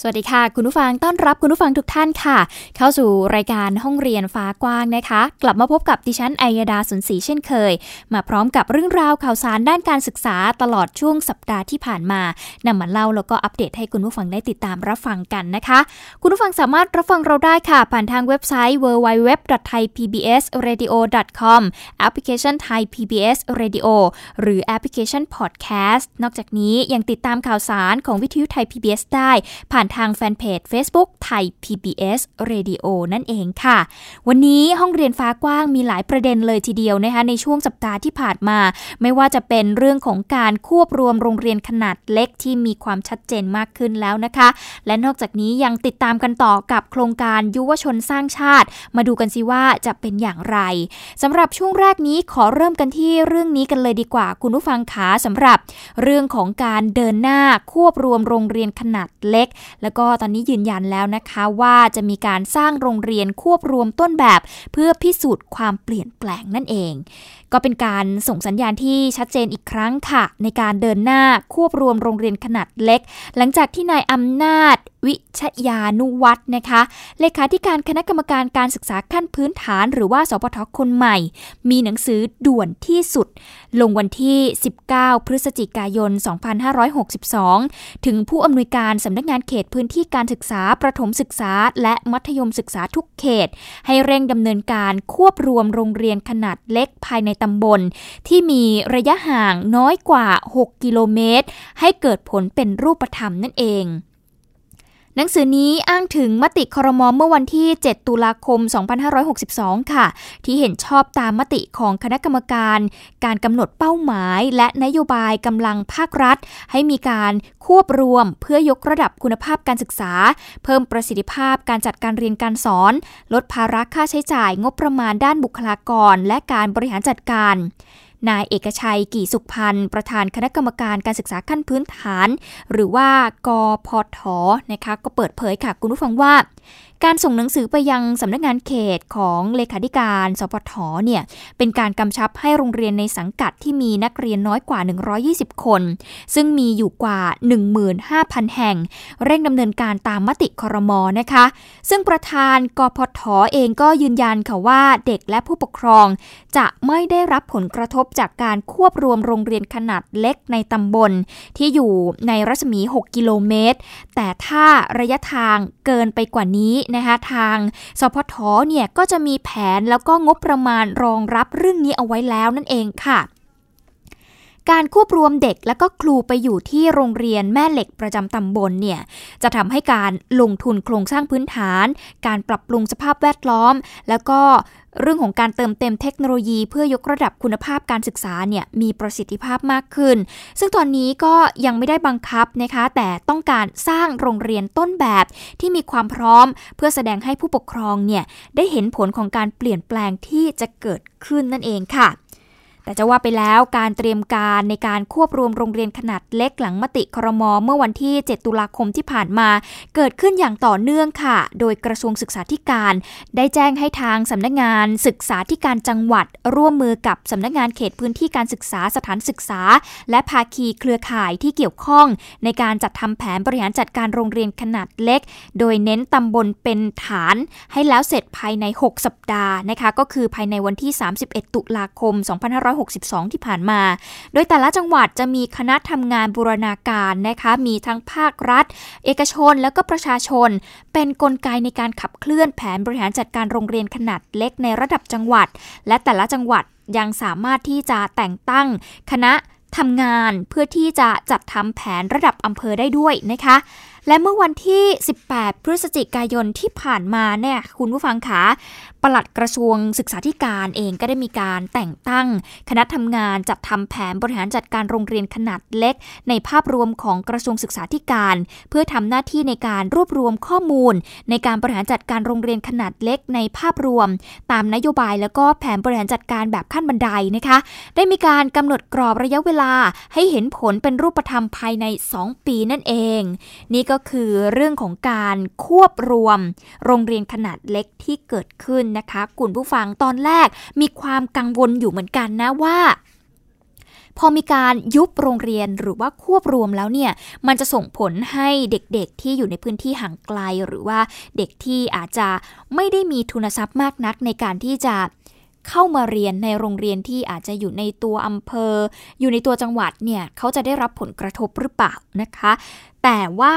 สวัสดีค่ะ คุณผู้ฟังต้อนรับคุณผู้ฟังทุกท่านค่ะ เข้าสู่รายการห้องเรียนฟ้ากว้างนะคะ กลับมาพบกับดิฉันไอยดาสุนศรีเช่นเคย มาพร้อมกับเรื่องราวข่าวสารด้านการศึกษาตลอดช่วงสัปดาห์ที่ผ่านมานำมาเล่าแล้วก็อัปเดตให้คุณผู้ฟังได้ติดตามรับฟังกันนะคะ คุณผู้ฟังสามารถรับฟังเราได้ค่ะ ผ่านทางเว็บไซต์ www.thaipbsradio.com แอปพลิเคชัน Thai PBS Radio หรือแอปพลิเคชัน Podcast นอกจากนี้ยังติดตามข่าวสารของวิทยุไทย PBS ได้ผ่านทางแฟนเพจ Facebook ไทย PBS Radio นั่นเองค่ะ วันนี้ห้องเรียนฟ้ากว้างมีหลายประเด็นเลยทีเดียวนะคะในช่วงสัปดาห์ที่ผ่านมา ไม่ว่าจะเป็นเรื่องของการควบรวมโรงเรียนขนาดเล็กที่มีความชัดเจนมากขึ้นแล้วนะคะ และนอกจากนี้ยังติดตามกันต่อกับโครงการยุวชนสร้างชาติ มาดูกันสิว่าจะเป็นอย่างไรสำหรับช่วงแรกนี้ขอเริ่มกันที่เรื่องนี้กันเลยดีกว่าคุณผู้ฟังขาสำหรับเรื่องของการเดินหน้าควบรวมโรงเรียนขนาดเล็กแล้วก็ตอนนี้ยืนยันแล้วนะคะว่าจะมีการสร้างโรงเรียนควบรวมต้นแบบ เพื่อพิสูจน์ความเปลี่ยนแปลงนั่นเอง ก็เป็นการส่งสัญญาณที่ชัดเจนอีกครั้งค่ะ ในการเดินหน้าควบรวมโรงเรียนขนาดเล็ก หลังจากที่นายอำนาจวิชยานุวัฒน์นะคะ เลขาธิการคณะกรรมการการศึกษาขั้นพื้นฐาน หรือว่าสพทคนใหม่ มีหนังสือด่วนที่สุด ลงวันที่ 19 พฤศจิกายน 2562 ถึงผู้อำนวยการสำนักงานเขตพื้นที่การศึกษาประถมศึกษา และมัธยมศึกษาทุกเขต ให้เร่งดำเนินการควบรวมโรงเรียนขนาดเล็กภายในตำบล ที่มีระยะห่างน้อยกว่า 6 กิโลเมตร ให้เกิดผลเป็นรูปธรรมนั่นเอง หนังสือนี้อ้างถึงมติครมเมื่อวันที่ 7 ตุลาคม 2562 ค่ะ ที่เห็นชอบตามมติของคณะกรรมการ การกำหนดเป้าหมาย และนโยบายกำลังภาครัฐ ให้มีการควบรวมเพื่อยกระดับคุณภาพการศึกษา เพิ่มประสิทธิภาพการจัดการเรียนการสอน ลดภาระค่าใช้จ่ายงบประมาณด้านบุคลากร และการบริหารจัดการ นายเอกชัยกี่สุขพันธ์ ประธานคณะกรรมการการศึกษาขั้นพื้นฐาน หรือว่ากพทนะคะก็เปิดเผยค่ะคุณผู้ฟังว่า การส่งหนังสือไปยังสำนักงานเขตของเลขาธิการสพทเนี่ยเป็นการกำชับให้โรงเรียนในสังกัดที่มีนักเรียนน้อยกว่า 120 คน ซึ่งมีอยู่กว่า 15,000 แห่ง เร่งดำเนินการตามมติครมนะคะ ซึ่งประธานกพทเองก็ยืนยันค่ะว่าเด็กและผู้ปกครอง จะไม่ได้รับผลกระทบจากการควบรวมโรงเรียนขนาดเล็กในตำบล ที่อยู่ในรัศมี 6 กิโลเมตร แต่ถ้าระยะทางเกินไปกว่านี้นะคะทางสพทเนี่ยก็จะมีแผนแล้วก็งบประมาณรองรับเรื่องนี้เอาไว้แล้วนั่นเองค่ะการควบรวมเด็กและก็ครูไปอยู่ที่โรงเรียนแม่เหล็กประจำตำบลเนี่ยจะทำให้การลงทุนโครงสร้างพื้นฐาน การปรับปรุงสภาพแวดล้อม แล้วก็ เรื่องของการเติมเต็มเทคโนโลยี เพื่อยกระดับคุณภาพการศึกษาเนี่ยมีประสิทธิภาพมากขึ้น ซึ่งตอนนี้ก็ยังไม่ได้บังคับนะคะ แต่ต้องการสร้างโรงเรียนต้นแบบที่มีความพร้อม เพื่อแสดงให้ผู้ปกครองเนี่ยได้เห็นผลของการเปลี่ยนแปลงที่จะเกิดขึ้นนั่นเองค่ะ แต่จะว่าไปแล้วการเตรียมการในการควบรวมโรงเรียนขนาดเล็กหลังมติครมเมื่อวันที่ 7 ตุลาคมที่ผ่านมา เกิดขึ้นอย่างต่อเนื่องค่ะ โดยกระทรวงศึกษาธิการ ได้แจ้งให้ทางสำนักงานศึกษาธิการจังหวัด ร่วมมือกับสำนักงานเขตพื้นที่การศึกษาสถานศึกษา และภาคีเครือข่ายที่เกี่ยวข้อง ในการจัดทำแผนบริหารจัดการโรงเรียนขนาดเล็ก โดยเน้นตำบลเป็นฐาน ให้แล้วเสร็จภายใน 6 สัปดาห์นะคะก็คือภายในวันที่ 31 ตุลาคม 2 5 6 2562 ที่ผ่านมา โดยแต่ละจังหวัดจะมีคณะทำงานบูรณาการนะคะมีทั้งภาครัฐ เอกชนแล้วก็ประชาชน เป็นนกลไกในการขับเคลื่อนแผนบริหารจัดการโรงเรียนขนาดเล็กในระดับจังหวัด และแต่ละจังหวัดยังสามารถที่จะแต่งตั้งคณะทำงานเพื่อที่จะจัดทำแผนระดับอำเภอได้ด้วยนะคะ และเมื่อวันที่ 18 พฤศจิกายนที่ผ่านมาเนี่ยคุณผู้ฟังคะปลัดกระทรวงศึกษาธิการเองก็ได้มีการแต่งตั้ง คณะทำงานจัดทำแผนบริหารจัดการโรงเรียนขนาดเล็ก ในภาพรวมของกระทรวงศึกษาธิการ เพื่อทำหน้าที่ในการรวบรวมข้อมูล ในการบริหารจัดการโรงเรียนขนาดเล็กในภาพรวม ตามนโยบายแล้วก็แผนบริหารจัดการแบบขั้นบันไดนะคะ ได้มีการกำหนดกรอบระยะเวลาให้เห็นผลเป็นรูปธรรมภายใน 2 ปีนั่นเอง นี่ก็คือเรื่องของการควบรวม โรงเรียนขนาดเล็กที่เกิดขึ้นนะคะคุณผู้ฟังตอนแรกมีความกังวลอยู่เหมือนกันนะว่าพอมีการยุบโรงเรียนหรือว่าควบรวมแล้วเนี่ย มันจะส่งผลให้เด็กๆที่อยู่ในพื้นที่ห่างไกล หรือว่าเด็กที่อาจจะไม่ได้มีทุนทรัพย์มากนักในการที่จะเข้ามาเรียนในโรงเรียนที่อาจจะอยู่ในตัวอำเภอ อยู่ในตัวจังหวัดเนี่ย เขาจะได้รับผลกระทบหรือเปล่านะคะ แต่ว่า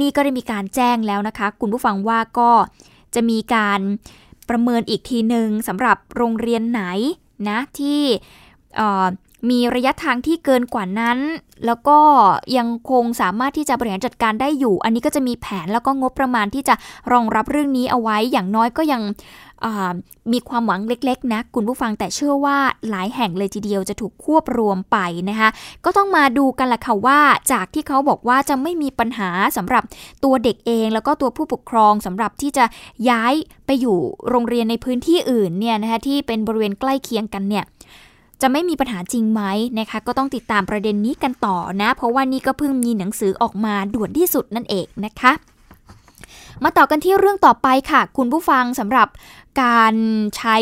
นี่ก็ได้มีการแจ้งแล้วนะคะ คุณผู้ฟังว่าก็จะมีการ ประเมินอีกทีหนึ่งสำหรับโรงเรียนไหนนะที่ มีระยะทางที่เกินกว่านั้น แล้วก็ยังคงสามารถที่จะบริหารจัดการได้อยู่ อันนี้ก็จะมีแผนแล้วก็งบประมาณที่จะรองรับเรื่องนี้เอาไว้อย่างน้อยก็ยังมีความหวังเล็กๆนะคุณผู้ฟังแต่เชื่อว่าหลายแห่งเลยทีเดียวจะถูกควบรวมไปนะคะก็ต้องมาดูกันละค่ะว่าจากที่เขาบอกว่าจะไม่มีปัญหาสำหรับตัวเด็กเอง แล้วก็ตัวผู้ปกครองสำหรับที่จะย้ายไปอยู่โรงเรียนในพื้นที่อื่นเนี่ยนะคะที่เป็นบริเวณใกล้เคียงกันเนี่ย จะไม่มีปัญหาจริงไหมนะคะ ก็ต้องติดตามประเด็นนี้กันต่อนะ เพราะว่านี่ก็เพิ่งมีหนังสือออกมาด่วนที่สุดนั่นเองนะคะ มาต่อกันที่เรื่องต่อไปค่ะ คุณผู้ฟังสำหรับการใช้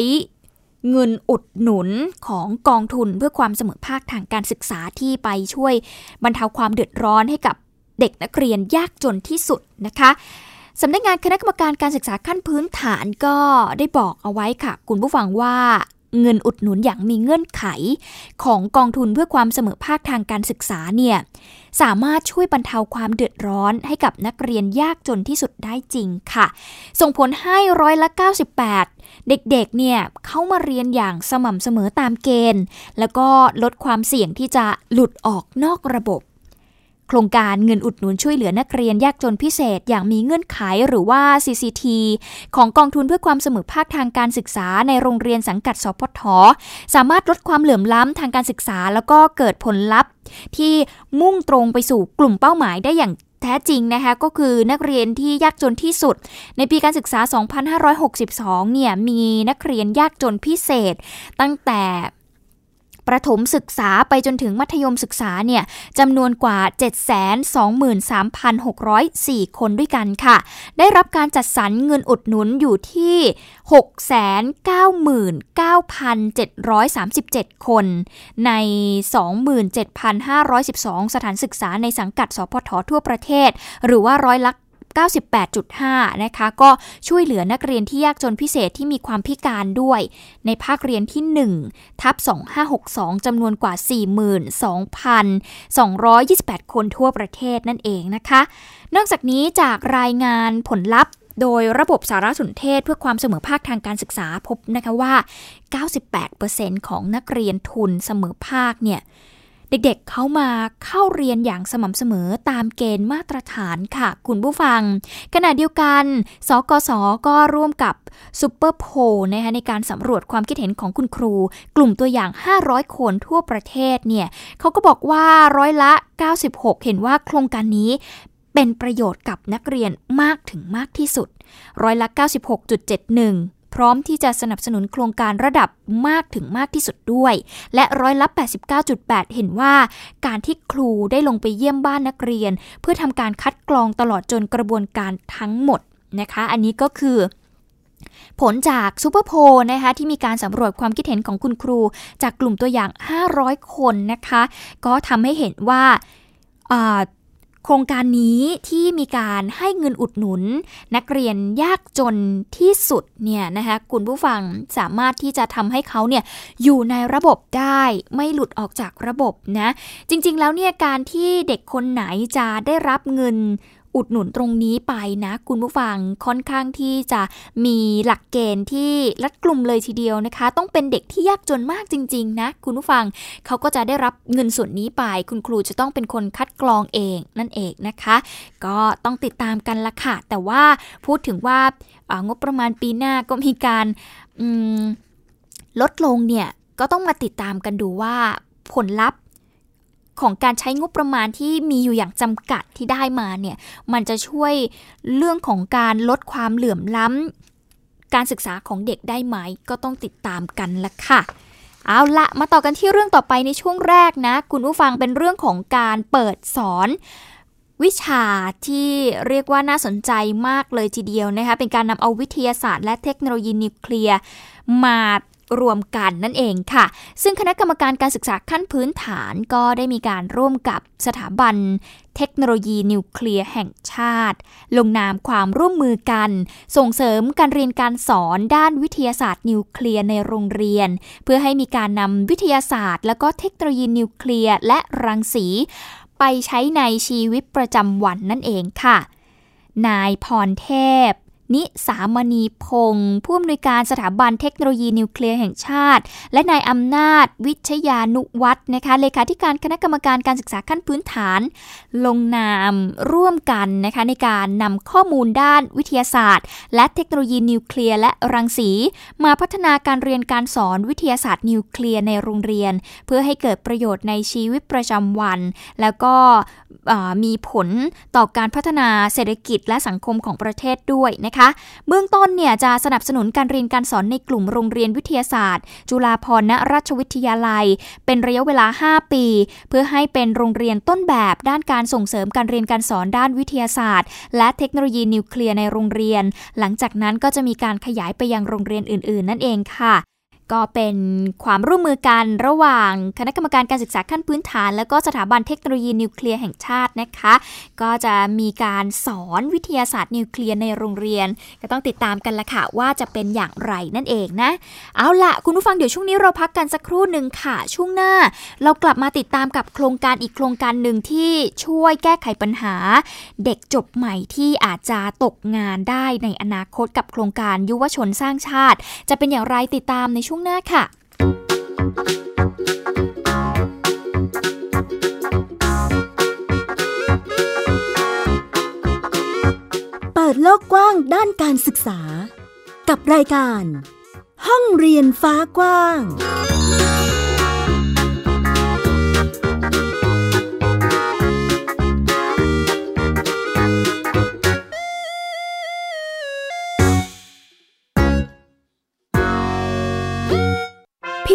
เงินอุดหนุนของกองทุนเพื่อความเสมอภาคทางการศึกษาที่ไปช่วยบรรเทาความเดือดร้อนให้กับเด็กนักเรียนยากจนที่สุดนะคะสำนักงงานคณะกรรมการการศึกษาขั้นพื้นฐานก็ได้บอกเอาไว้ค่ะ คุณผู้ฟังว่า เงินอุดหนุนอย่างมีเงื่อนไข ของกองทุนเพื่อความเสมอภาคทางการศึกษาเนี่ยสามารถช่วยบรรเทาความเดือดร้อนให้กับนักเรียนยากจนที่สุดได้จริงค่ะ ส่งผลให้ร้อยละ 98 เด็กๆเนี่ยเข้ามาเรียนอย่างสม่ำเสมอตามเกณฑ์ แล้วก็ลดความเสี่ยงที่จะหลุดออกนอกระบบ โครงการเงินอุดหนุนช่วยเหลือนักเรียนยากจนพิเศษ อย่างมีเงื่อนไขหรือว่า CCT ของกองทุนเพื่อความเสมอภาคทางการศึกษาในโรงเรียนสังกัดสพทสามารถลดความเหลื่อมล้ำทางการศึกษา แล้วก็เกิดผลลัพธ์ ที่มุ่งตรงไปสู่กลุ่มเป้าหมายได้อย่างแท้จริงนะคะก็คือนักเรียนที่ยากจนที่สุด ในปีการศึกษา 2562 เนี่ยมีนักเรียนยากจนพิเศษ ตั้งแต่ ประถมศึกษาไปจนถึงมัธยมศึกษาเนี่ยจำนวนกว่า 723,604 คนด้วยกันค่ะ ได้รับการจัดสรรเงินอุดหนุนอยู่ที่ 699,737 คน ใน 27,512 สถานศึกษาในสังกัดสพททั่วประเทศ หรือว่าร้อยละ 98.5 นะคะ ก็ช่วยเหลือนักเรียนที่ยากจนพิเศษที่มีความพิการด้วย ในภาคเรียนที่ 1 ทับ 2562 จำนวนกว่า 42,228 คนทั่วประเทศนั่นเองนะคะ นอกจากนี้จากรายงานผลลัพธ์โดยระบบสารสนเทศเพื่อความเสมอภาคทางการศึกษาพบนะคะว่า 98%ของนักเรียนทุนเสมอภาคเนี่ย เด็กๆเขามาเข้าเรียนอย่างสม่ำเสมอตามเกณฑ์มาตรฐานค่ะคุณผู้ฟัง ขณะเดียวกันสกสก็ร่วมกับซูเปอร์โพนะคะในการสำรวจความคิดเห็นของคุณครู กลุ่มตัวอย่าง 500 คนทั่วประเทศเนี่ยเขาก็บอกว่าร้อยละ 96 เห็นว่าโครงการนี้เป็นประโยชน์กับนักเรียนมากถึงมากที่สุด ร้อยละ 96.71 พร้อมที่จะสนับสนุนโครงการระดับมากถึงมากที่สุดด้วย และร้อยละ 89.8 เห็นว่า การที่ครูได้ลงไปเยี่ยมบ้านนักเรียน เพื่อทำการคัดกรองตลอดจนกระบวนการทั้งหมดนะคะ อันนี้ก็คือผลจากซูเปอร์โพนะคะที่มีการสำรวจความคิดเห็นของคุณครู จากกลุ่มตัวอย่าง 500 คนนะคะ ก็ทำให้เห็นว่า ครงการนี้ที่มีการให้เงินอุดหนุน นักเรียนยากจนที่สุดเนี่ยนะคะคุณผู้ฟังสามารถที่จะทำให้เขาเนี่ยอยู่ในระบบได้ไม่หลุดออกจากระบบนะ จริงๆแล้วเนี่ยการที่เด็กคนไหนจะได้รับเงิน อุดหนุนตรงนี้ไปนะคุณผู้ฟังค่อนข้างที่จะมีหลักเกณฑ์ที่รัดกลุ่มเลยทีเดียวนะคะ ต้องเป็นเด็กที่ยากจนมากจริง ๆ นะ คุณผู้ฟังเขาก็จะได้รับเงินส่วนนี้ไป คุณครูจะต้องเป็นคนคัดกรองเองนั่นเองนะคะ ก็ต้องติดตามกันละค่ะ แต่ว่าพูดถึงว่างบประมาณปีหน้าก็มีการลดลงเนี่ยก็ต้องมาติดตามกันดูว่าผลลัพธ์ ของการใช้งบประมาณที่มีอยู่อย่างจำกัดที่ได้มาเนี่ยมันจะช่วยเรื่องของการลดความเหลื่อมล้ำการศึกษาของเด็กได้ไหมก็ต้องติดตามกันละค่ะเอาละมาต่อกันที่เรื่องต่อไปในช่วงแรกนะ คุณผู้ฟังเป็นเรื่องของการเปิดสอนวิชาที่เรียกว่าน่าสนใจมากเลยทีเดียวนะคะ เป็นการนำเอาวิทยาศาสตร์และเทคโนโลยีนิวเคลียร์มา รวมกันนั่นเองค่ะ ซึ่งคณะกรรมการการศึกษาขั้นพื้นฐานก็ได้มีการร่วมกับสถาบันเทคโนโลยีนิวเคลียร์แห่งชาติ ลงนามความร่วมมือกัน ส่งเสริมการเรียนการสอนด้านวิทยาศาสตร์นิวเคลียร์ในโรงเรียน เพื่อให้มีการนำวิทยาศาสตร์ และก็เทคโนโลยีนิวเคลียร์และรังสี ไปใช้ในชีวิตประจำวันนั่นเองค่ะ นายพรเทพ นิสามณีพงศ์ผู้อำนวยการสถาบันเทคโนโลยีนิวเคลียร์แห่งชาติ และนายอำนาจวิชยานุวัฒนะคะเลขาธิการคณะกรรมการการศึกษาขั้นพื้นฐาน ลงนามร่วมกันนะคะในการนำข้อมูลด้านวิทยาศาสตร์ และเทคโนโลยีนิวเคลียร์และรังสี มาพัฒนาการเรียนการสอนวิทยาศาสตร์นิวเคลียร์ในโรงเรียน เพื่อให้เกิดประโยชน์ในชีวิตประจำวัน แล้วก็มีผลต่อการพัฒนาเศรษฐกิจและสังคมของประเทศด้วยนะคะเบื้องต้นเนี่ยจะสนับสนุนการเรียนการสอนในกลุ่มโรงเรียนวิทยาศาสตร์ จุฬาภรณราชวิทยาลัย เป็นระยะเวลา 5 ปี เพื่อให้เป็นโรงเรียนต้นแบบด้านการส่งเสริมการเรียนการสอนด้านวิทยาศาสตร์ และเทคโนโลยีนิวเคลียร์ในโรงเรียน หลังจากนั้นก็จะมีการขยายไปยังโรงเรียนอื่น ๆ นั่นเองค่ะ ก็เป็นความร่วมมือกันระหว่างคณะกรรมการการศึกษาขั้นพื้นฐาน และก็สถาบันเทคโนโลยีนิวเคลียร์แห่งชาตินะคะ ก็จะมีการสอนวิทยาศาสตร์นิวเคลียร์ในโรงเรียน ก็ต้องติดตามกันละค่ะว่าจะเป็นอย่างไรนั่นเองนะ เอาละคุณผู้ฟังเดี๋ยวช่วงนี้เราพักกันสักครู่หนึ่งค่ะช่วงหน้า เรากลับมาติดตามกับโครงการอีกโครงการหนึ่งที่ช่วยแก้ไขปัญหา เด็กจบใหม่ที่อาจจะตกงานได้ในอนาคตกับโครงการยุวชนสร้างชาติ จะเป็นอย่างไรติดตามในช่วงหน้าค่ะเปิดโลกกว้างด้านการศึกษา กับรายการ ห้องเรียนฟ้ากว้าง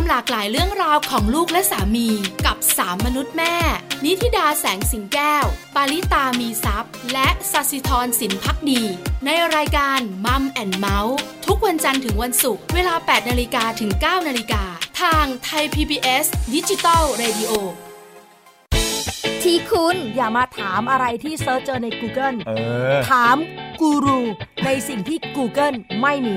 ามหลากหลายเรื่องราวของลูกและสามีกับสามมนุษย์แม่ นิธิดาแสงสิงแก้ว ปาริตามีซัพ์และสัสิธรสินพักดี ในรายการมัมแอนเมาส์ทุกวันจันทร์ถึงวันศุกร์เวลา 8นาฬิกาถึง 9นาฬิกาทางไทย PBS ดิจิตอล Radio ที่คุณอย่ามาถามอะไรที่ search เจอใน Google เออถามกูรูในสิ่งที่ Google ไม่มี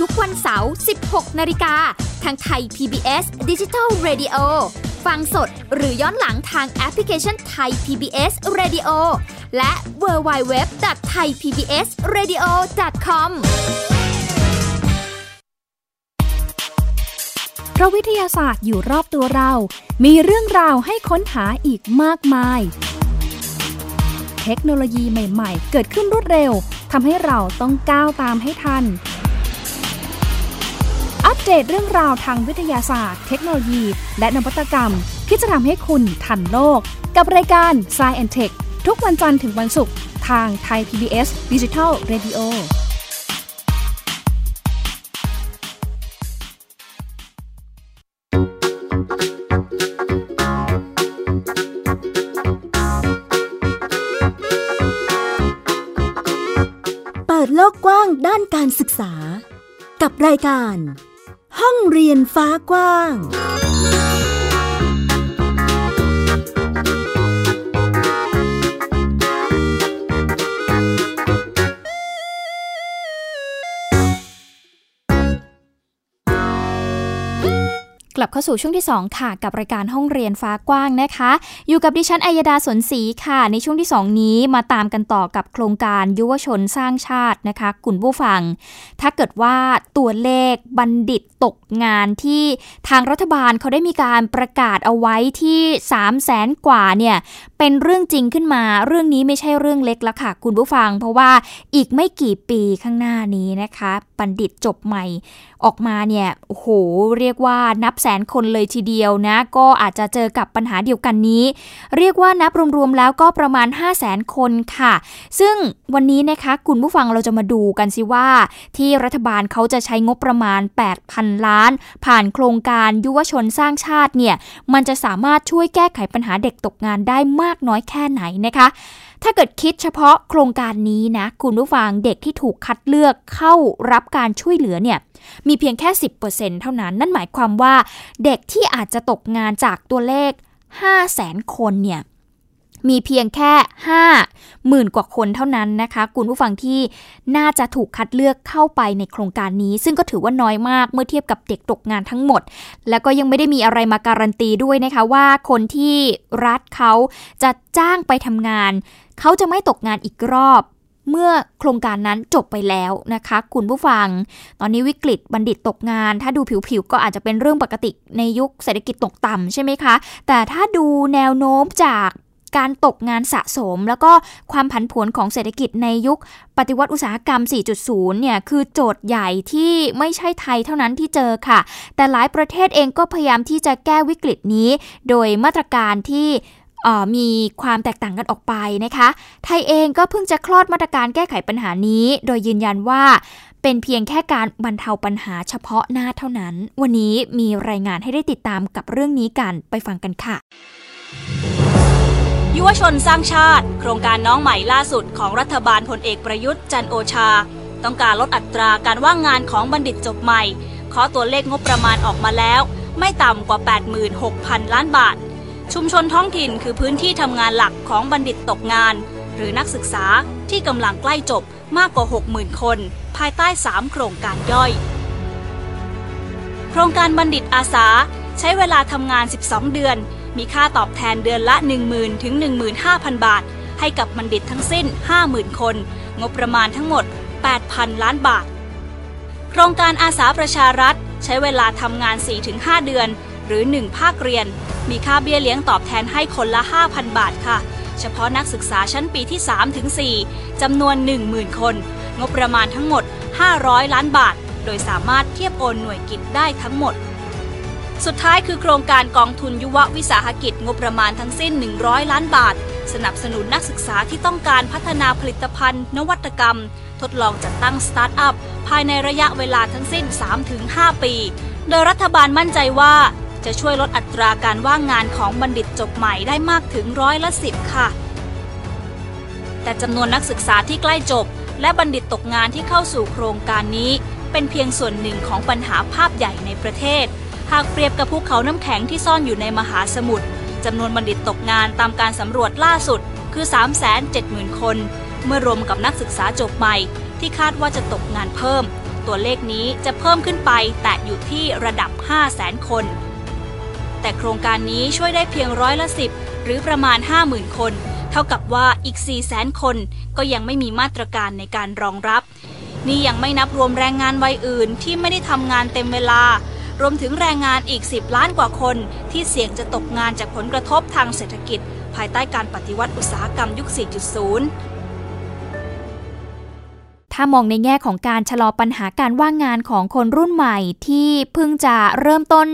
ทุกวันเสาร์ 16 นาฬิกา ทางไทย PBS Digital Radio ฟังสดหรือย้อนหลังทางแอปพลิเคชันไทย PBS Radio และ w w w t h a i PBS Radio com เพราะวิทยาศาสตร์อยู่รอบตัวเรา มีเรื่องราวให้ค้นหาอีกมากมาย เทคโนโลยีใหม่ ๆ เกิดขึ้นรวดเร็วทำให้เราต้องก้าวตามให้ทัน อัปเดตเรื่องราวทางวิทยาศาสตร์ เทคโนโลยี และนวัตกรรมที่จะทำให้คุณทันโลก กับรายการ s c i e n t e c h ทุกวันจันทร์ถึงวันศุกร์ทางไทย PBS Digital Radio เปิดโลกกว้างด้านการศึกษา กับรายการ ห้องเรียนฟ้ากว้าง ลับเข้าสู่ช่วงที่ 2 ค่ะ กับรายการห้องเรียนฟ้ากว้างนะคะ อยู่กับดิฉันอัยดาสนศรีค่ะ ในช่วงที่ 2 นี้มาตามกันต่อกับโครงการยุวชนสร้างชาตินะคะ คุณผู้ฟัง ถ้าเกิดว่าตัวเลขบัณฑิตตกงานที่ทางรัฐบาลเขาได้มีการประกาศเอาไว้ที่ 3 0 0แสนกว่าเนี่ยเป็นเรื่องจริงขึ้นมา เรื่องนี้ไม่ใช่เรื่องเล็กแล้วค่ะ คุณผู้ฟัง เพราะว่าอีกไม่กี่ปีข้างหน้านี้นะคะ บัณฑิตจบใหม่ ออกมาเนี่ยโอ้โหเรียกว่านับแสนคนเลยทีเดียวนะ ก็อาจจะเจอกับปัญหาเดียวกันนี้ เรียกว่านับรวมๆแล้วก็ประมาณ 5 0 0แสนคนค่ะ ซึ่งวันนี้นะคะคุณผู้ฟังเราจะมาดูกันสิว่า ที่รัฐบาลเขาจะใช้งบประมาณ 8,000 ล้าน ผ่านโครงการยุวชนสร้างชาติเนี่ยมันจะสามารถช่วยแก้ไขปัญหาเด็กตกงานได้มากน้อยแค่ไหนนะคะ ถ้าเกิดคิดเฉพาะโครงการนี้นะ คุณผู้ฟังเด็กที่ถูกคัดเลือกเข้ารับการช่วยเหลือเนี่ยมีเพียงแค่ 10%เท่านั้น นั่นหมายความว่าเด็กที่อาจจะตกงานจากตัวเลข 5 0 0แสนคนเนี่ยมีเพียงแค่5หมื่นกว่าคนเท่านั้นนะคะ คุณผู้ฟังที่น่าจะถูกคัดเลือกเข้าไปในโครงการนี้ ซึ่งก็ถือว่าน้อยมากเมื่อเทียบกับเด็กตกงานทั้งหมด แล้วก็ยังไม่ได้มีอะไรมาการันตีด้วยนะคะว่าคนที่รัฐเขาจะจ้างไปทำงาน เขาจะไม่ตกงานอีกรอบ เมื่อโครงการนั้นจบไปแล้วนะคะ คุณผู้ฟัง ตอนนี้วิกฤตบัณฑิตตกงาน ถ้าดูผิวๆก็อาจจะเป็นเรื่องปกติในยุคเศรษฐกิจตกต่ำใช่ไหมคะ แต่ถ้าดูแนวโน้มจากการตกงานสะสม แล้วก็ความผันผวนของเศรษฐกิจในยุคปฏิวัติอุตสาหกรรม 4.0 เนี่ย คือโจทย์ใหญ่ที่ไม่ใช่ไทยเท่านั้นที่เจอค่ะ แต่หลายประเทศเองก็พยายามที่จะแก้วิกฤตนี้ โดยมาตรการที่ มีความแตกต่างกันออกไปนะคะ ไทยเองก็เพิ่งจะคลอดมาตรการแก้ไขปัญหานี้ โดยยืนยันว่าเป็นเพียงแค่การบรรเทาปัญหาเฉพาะหน้าเท่านั้น วันนี้มีรายงานให้ได้ติดตามกับเรื่องนี้กันไปฟังกันค่ะ ยุวชนสร้างชาติ โครงการน้องใหม่ล่าสุดของรัฐบาลพลเอกประยุทธ์จันโอชา ต้องการลดอัตราการว่างงานของบัณฑิตจบใหม่ขอตัวเลขงบประมาณออกมาแล้ว ไม่ต่ำกว่า 86,000 ล้านบาท ชุมชนท้องถิ่นคือพื้นที่ทำงานหลักของบัณฑิตตกงาน หรือนักศึกษาที่กำลังใกล้จบมากกว่า 60,000 คน ภายใต้ 3 โครงการย่อย โครงการบัณฑิตอาสา ใช้เวลาทำงาน 12 เดือน มีค่าตอบแทนเดือนละ 10,000 ถึง 15,000 บาท ให้กับบัณฑิตทั้งสิ้น 50,000 คน งบประมาณทั้งหมด 8,000 ล้านบาท โครงการอาสาประชารัฐ ใช้เวลาทำงาน 4-5 เดือน หรือ 1 ภาคเรียน มีค่าเบี้ยเลี้ยงตอบแทนให้คนละ 5,000 บาทค่ะ เฉพาะนักศึกษาชั้นปีที่3-4จำนวน 10,000 คน งบประมาณทั้งหมด 500 ล้านบาท โดยสามารถเทียบโอนหน่วยกิจได้ทั้งหมด สุดท้ายคือโครงการกองทุนยุววิสาหกิจงบประมาณทั้งสิ้น 100 ล้านบาท สนับสนุนนักศึกษาที่ต้องการพัฒนาผลิตภัณฑ์ นวัตกรรม ทดลองจัดตั้งสตาร์ทอัพภายในระยะเวลาทั้งสิ้น 3-5 ปีโดยรัฐบาลมั่นใจว่า จะช่วยลดอัตราการว่างงานของบัณฑิตจบใหม่ได้มากถึงร้อยละสิบค่ะ แต่จำนวนนักศึกษาที่ใกล้จบ และบัณฑิตตกงานที่เข้าสู่โครงการนี้ เป็นเพียงส่วนหนึ่งของปัญหาภาพใหญ่ในประเทศ หากเปรียบกับภูเขาน้ำแข็งที่ซ่อนอยู่ในมหาสมุทรจำนวนบัณฑิตตกงานตามการสำรวจล่าสุดคือ 370,000 คน เมื่อรวมกับนักศึกษาจบใหม่ ที่คาดว่าจะตกงานเพิ่ม ตัวเลขนี้จะเพิ่มขึ้นไปแต่อยู่ที่ระดับ 500,000 คน แต่โครงการนี้ช่วยได้เพียงร้อยละสิบหรือประมาณ 50,000 คน เท่ากับว่าอีก 400,000 คน ก็ยังไม่มีมาตรการในการรองรับ นี่ยังไม่นับรวมแรงงานวัยอื่นที่ไม่ได้ทำงานเต็มเวลา รวมถึงแรงงานอีก 10 ล้านกว่าคน ที่เสี่ยงจะตกงานจากผลกระทบทางเศรษฐกิจ ภายใต้การปฏิวัติอุตสาหกรรมยุค 4.0 ถ้ามองในแง่ของการชะลอปัญหาการว่างงานของคนรุ่นใหม่ที่เพิ่งจะเริ่มต้น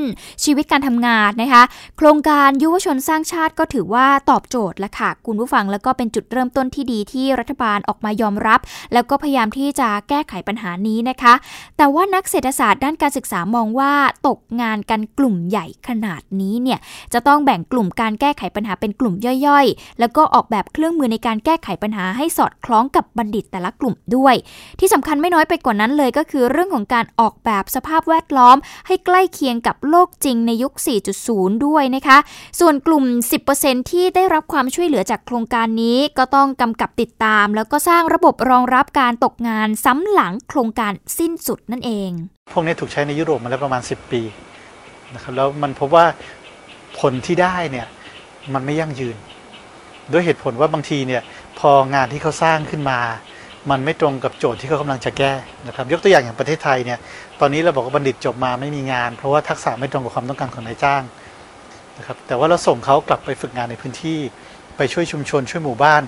ชีวิตการทำงานนะคะ โครงการยุวชนสร้างชาติก็ถือว่าตอบโจทย์แล้วค่ะ คุณผู้ฟังแล้วก็เป็นจุดเริ่มต้นที่ดีที่รัฐบาลออกมายอมรับ แล้วก็พยายามที่จะแก้ไขปัญหานี้นะคะ แต่ว่านักเศรษฐศาสตร์ด้านการศึกษามองว่าตกงานกันกลุ่มใหญ่ขนาดนี้เนี่ยจะต้องแบ่งกลุ่มการแก้ไขปัญหาเป็นกลุ่มย่อยๆ แล้วก็ออกแบบเครื่องมือในการแก้ไขปัญหาให้สอดคล้องกับบัณฑิตแต่ละกลุ่มด้วยที่สำคัญไม่น้อยไปกว่านั้นเลยก็คือเรื่องของการออกแบบสภาพแวดล้อม ให้ใกล้เคียงกับโลกจริงในยุค 4.0 ด้วยนะคะ ส่วนกลุ่ม 10%ที่ได้รับความช่วยเหลือจากโครงการนี้ก็ต้องกำกับติดตาม แล้วก็สร้างระบบรองรับการตกงานซ้ำหลังโครงการสิ้นสุดนั่นเอง พวกนี้ถูกใช้ในยุโรปมาแล้วประมาณ 10 ปีนะครับแล้วมันพบว่าผลที่ได้เนี่ยมันไม่ยั่งยืน ด้วยเหตุผลว่าบางทีเนี่ยพองานที่เขาสร้างขึ้นมา มันไม่ตรงกับโจทย์ที่เขากำลังจะแก้นะครับ ยกตัวอย่างอย่างประเทศไทยเนี่ยตอนนี้เราบอกว่าบัณฑิตจบมาไม่มีงาน เพราะว่าทักษะไม่ตรงกับความต้องการของนายจ้างนะครับแต่ว่าเราส่งเขากลับไปฝึกงานในพื้นที่ไปช่วยชุมชนช่วยหมู่บ้าน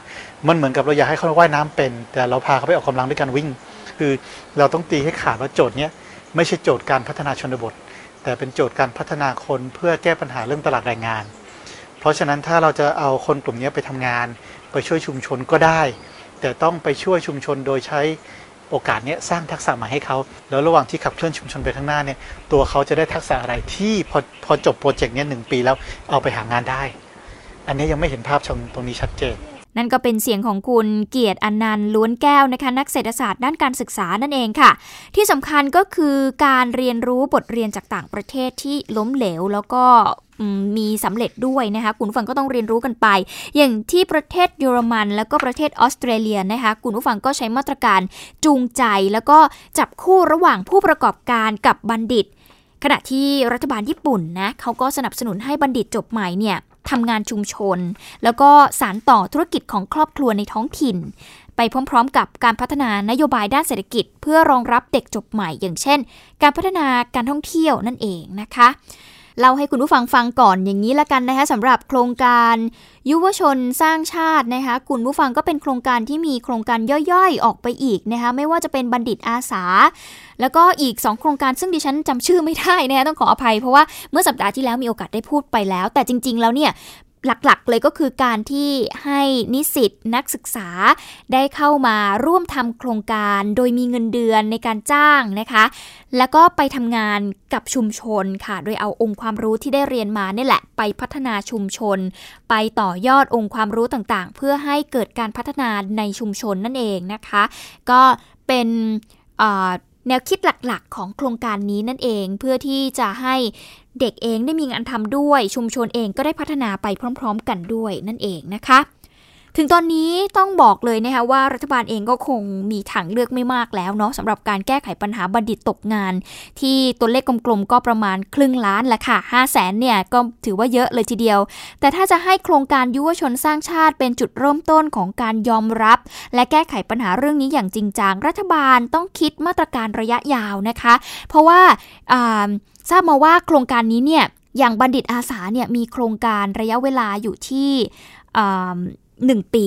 มันเหมือนกับเราอยากให้เขาว่ายน้ำเป็น แต่เราพาเขาไปออกกำลังด้วยการวิ่ง คือเราต้องตีให้ขาดว่าโจทย์เนี้ยไม่ใช่โจทย์การพัฒนาชนบท แต่เป็นโจทย์การพัฒนาคนเพื่อแก้ปัญหาเรื่องตลาดแรงงาน เพราะฉะนั้นถ้าเราจะเอาคนกลุ่มนี้ไปทำงาน ไปช่วยชุมชนก็ได้ แต่ต้องไปช่วยชุมชนโดยใช้โอกาสนี้สร้างทักษะใหม่ให้เขา แล้วระหว่างที่ขับเคลื่อนชุมชนไปข้างหน้าเนี่ย ตัวเขาจะได้ทักษะอะไรที่พอพอจบโปรเจกต์นี้หนึ่งปีแล้วเอาไปหางานได้ อันนี้ยังไม่เห็นภาพตรงนี้ชัดเจน นั่นก็เป็นเสียงของคุณเกียรติอนันต์ล้วนแก้วนะคะนักเศรษฐศาสตร์ด้านการศึกษานั่นเองค่ะ ที่สำคัญก็คือการเรียนรู้บทเรียนจากต่างประเทศที่ล้มเหลวแล้วก็มีสำเร็จด้วยนะคะคุณผู้ฟังก็ต้องเรียนรู้กันไป อย่างที่ประเทศเยอรมัน แล้วก็ประเทศออสเตรเลียนะคะคุณผู้ฟังก็ใช้มาตรการจูงใจ แล้วก็จับคู่ระหว่างผู้ประกอบการกับบัณฑิต ขณะที่รัฐบาลญี่ปุ่นนะเขาก็สนับสนุนให้บัณฑิตจบใหม่เนี่ย ทำงานชุมชน แล้วก็สารต่อธุรกิจของครอบครัวในท้องถิ่น ไปพร้อม ๆ กับการพัฒนานโยบายด้านเศรษฐกิจ เพื่อรองรับเด็กจบใหม่ อย่างเช่น การพัฒนาการท่องเที่ยวนั่นเองนะคะ เล่าให้คุณผู้ฟังฟังก่อนอย่างนี้ละกันนะคะสำหรับโครงการยุวชนสร้างชาตินะคะคุณผู้ฟังก็เป็นโครงการที่มีโครงการย่อยๆ ออกไปอีกนะคะไม่ว่าจะเป็นบัณฑิตอาสา แล้วก็อีก 2 โครงการซึ่งดิฉันจำชื่อไม่ได้นะคะต้องขออภัยเพราะว่าเมื่อสัปดาห์ที่แล้วมีโอกาสได้พูดไปแล้ว แต่จริง ๆ แล้วเนี่ย หลักๆ เลยก็คือการที่ให้นิสิตนักศึกษาได้เข้ามาร่วมทำโครงการโดยมีเงินเดือนในการจ้างนะคะ แล้วก็ไปทำงานกับชุมชนค่ะ โดยเอาองค์ความรู้ที่ได้เรียนมานี่แหละ ไปพัฒนาชุมชน ไปต่อยอดองค์ความรู้ต่างๆ เพื่อให้เกิดการพัฒนาในชุมชนนั่นเองนะคะ ก็เป็น แนวคิดหลักๆ ของโครงการนี้นั่นเองเพื่อที่จะให้เด็กเองได้มีงานทำด้วย ชุมชนเองก็ได้พัฒนาไปพร้อม ๆ กันด้วยนั่นเองนะคะ ถึงตอนนี้ต้องบอกเลยนะคะว่ารัฐบาลเองก็คงมีทางเลือกไม่มากแล้วเนาะสำหรับการแก้ไขปัญหาบัณฑิตตกงาน ที่ตัวเลขกลมๆก็ประมาณครึ่งล้านละค่ะ5 0 0แสนเนี่ยก็ถือว่าเยอะเลยทีเดียว แต่ถ้าจะให้โครงการยุวชนสร้างชาติเป็นจุดเริ่มต้นของการยอมรับ และแก้ไขปัญหาเรื่องนี้อย่างจริงจังรัฐบาลต้องคิดมาตรการระยะยาวนะคะ เพราะว่าทราบมาว่าโครงการนี้เนี่ยอย่างบัณฑิตอาสาเนี่ยมีโครงการระยะเวลาอยู่ที่ 1 ปี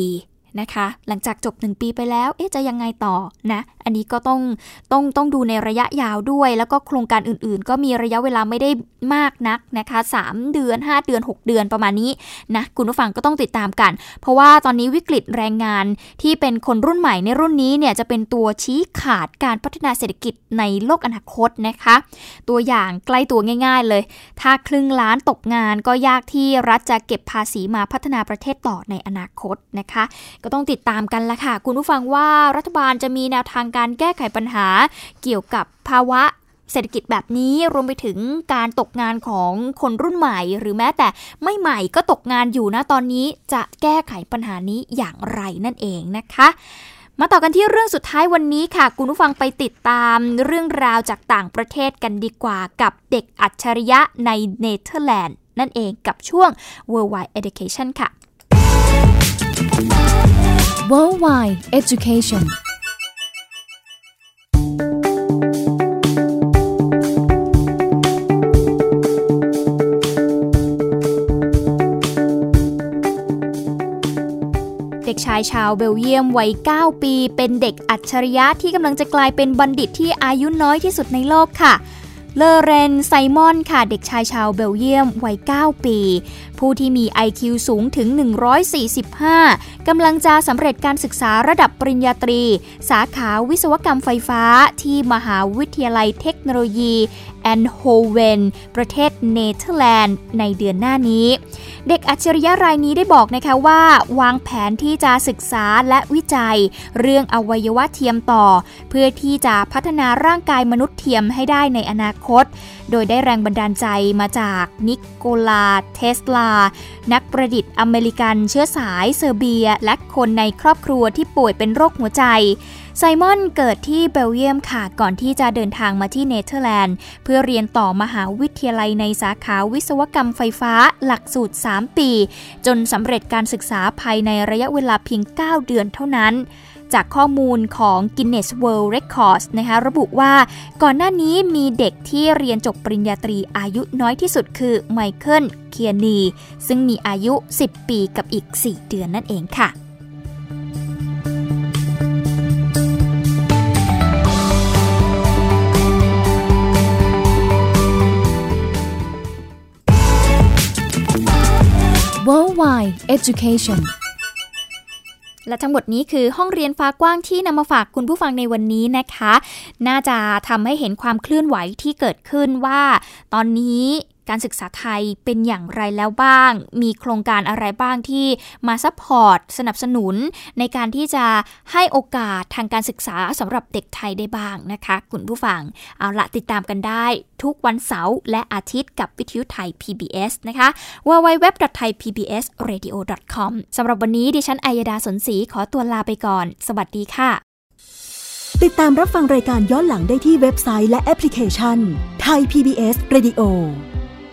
นะคะ หลังจากจบ 1 ปีไปแล้ว เอ๊ะจะยังไงต่อนะ อันนี้ก็ต้องต้องต้องดูในระยะยาวด้วย แล้วก็โครงการอื่นๆ ก็มีระยะเวลาไม่ได้มากนักนะคะ 3 เดือน 5 เดือน 6 เดือนประมาณนี้นะคุณผู้ฟังก็ต้องติดตามกัน เพราะว่าตอนนี้วิกฤตแรงงานที่เป็นคนรุ่นใหม่ในรุ่นนี้เนี่ยจะเป็นตัวชี้ขาดการพัฒนาเศรษฐกิจในโลกอนาคตนะคะ ตัวอย่างใกล้ตัวง่าย ๆ เลย ถ้าครึ่งล้านตกงานก็ยากที่รัฐจะเก็บภาษีมาพัฒนาประเทศต่อในอนาคตนะคะก็ต้องติดตามกันละค่ะ คุณผู้ฟังว่ารัฐบาลจะมีแนวทางการแก้ไขปัญหาเกี่ยวกับภาวะเศรษฐกิจแบบนี้รวมไปถึงการตกงานของคนรุ่นใหม่ หรือแม้แต่ไม่ใหม่ก็ตกงานอยู่นะตอนนี้จะแก้ไขปัญหานี้อย่างไรนั่นเองนะคะ มาต่อกันที่เรื่องสุดท้ายวันนี้ค่ะ คุณผู้ฟังไปติดตามเรื่องราวจากต่างประเทศกันดีกว่ากับเด็กอัจฉริยะในเนเธอร์แลนด์นั่นเองกับช่วง Worldwide Education ค่ะ Worldwide Education ชายชาวเบลเยียมวัย 9 ปี เป็นเด็กอัจฉริยะที่กำลังจะกลายเป็นบัณฑิตที่อายุน้อยที่สุดในโลกค่ะลอเรนต์ไซมอนค่ะ เด็กชายชาวเบลเยียมวัย 9 ปี ผู้ที่มี IQ สูงถึง 145 กำลังจะสำเร็จการศึกษาระดับปริญญาตรี สาขาวิศวกรรมไฟฟ้าที่มหาวิทยาลัยเทคโนโลยีไอนด์โฮเวนประเทศเนเธอร์แลนด์ ในเดือนหน้านี้ เด็กอัจฉริยะรายนี้ได้บอกนะคะว่า วางแผนที่จะศึกษาและวิจัย เรื่องอวัยวะเทียมต่อ เพื่อที่จะพัฒนาร่างกายมนุษย์เทียมให้ได้ในอนาคต โดยได้แรงบันดาลใจมาจากนิโคลาเทสลานักประดิษฐ์อเมริกันเชื้อสายเซอร์เบีย และคนในครอบครัวที่ป่วยเป็นโรคหัวใจ ไซมอนเกิดที่เบลเยียมค่ะ ก่อนที่จะเดินทางมาที่เนเธอร์แลนด์ เพื่อเรียนต่อมหาวิทยาลัยในสาขาวิศวกรรมไฟฟ้าหลักสูตร 3 ปี จนสำเร็จการศึกษาภายในระยะเวลาเพียง 9 เดือนเท่านั้น จากข้อมูลของ Guinness World Records นะคะระบุว่าก่อนหน้านี้มีเด็กที่เรียนจบปริญญาตรีอายุน้อยที่สุดคือไมเคิลเคียนี ซึ่งมีอายุ 10 ปีกับอีก 4 เดือนนั่นเองค่ะ Worldwide Education และทั้งหมดนี้คือห้องเรียนฟ้ากว้างที่นำมาฝากคุณผู้ฟังในวันนี้นะคะ น่าจะทำให้เห็นความเคลื่อนไหวที่เกิดขึ้นว่า ตอนนี้ การศึกษาไทยเป็นอย่างไรแล้วบ้าง มีโครงการอะไรบ้างที่มา support สนับสนุน ในการที่จะให้โอกาสทางการศึกษาสำหรับเด็กไทยได้บ้างนะคะ คุณผู้ฟัง เอาละติดตามกันได้ทุกวันเสาร์และอาทิตย์กับวิทยุไทย PBS นะคะ www.thaipbsradio.com สำหรับวันนี้ดิฉันอัยดาสนศรีขอตัวลาไปก่อน สวัสดีค่ะ ติดตามรับฟังรายการย้อนหลังได้ที่เว็บไซต์และแอปพลิเคชันไทย PBS Radio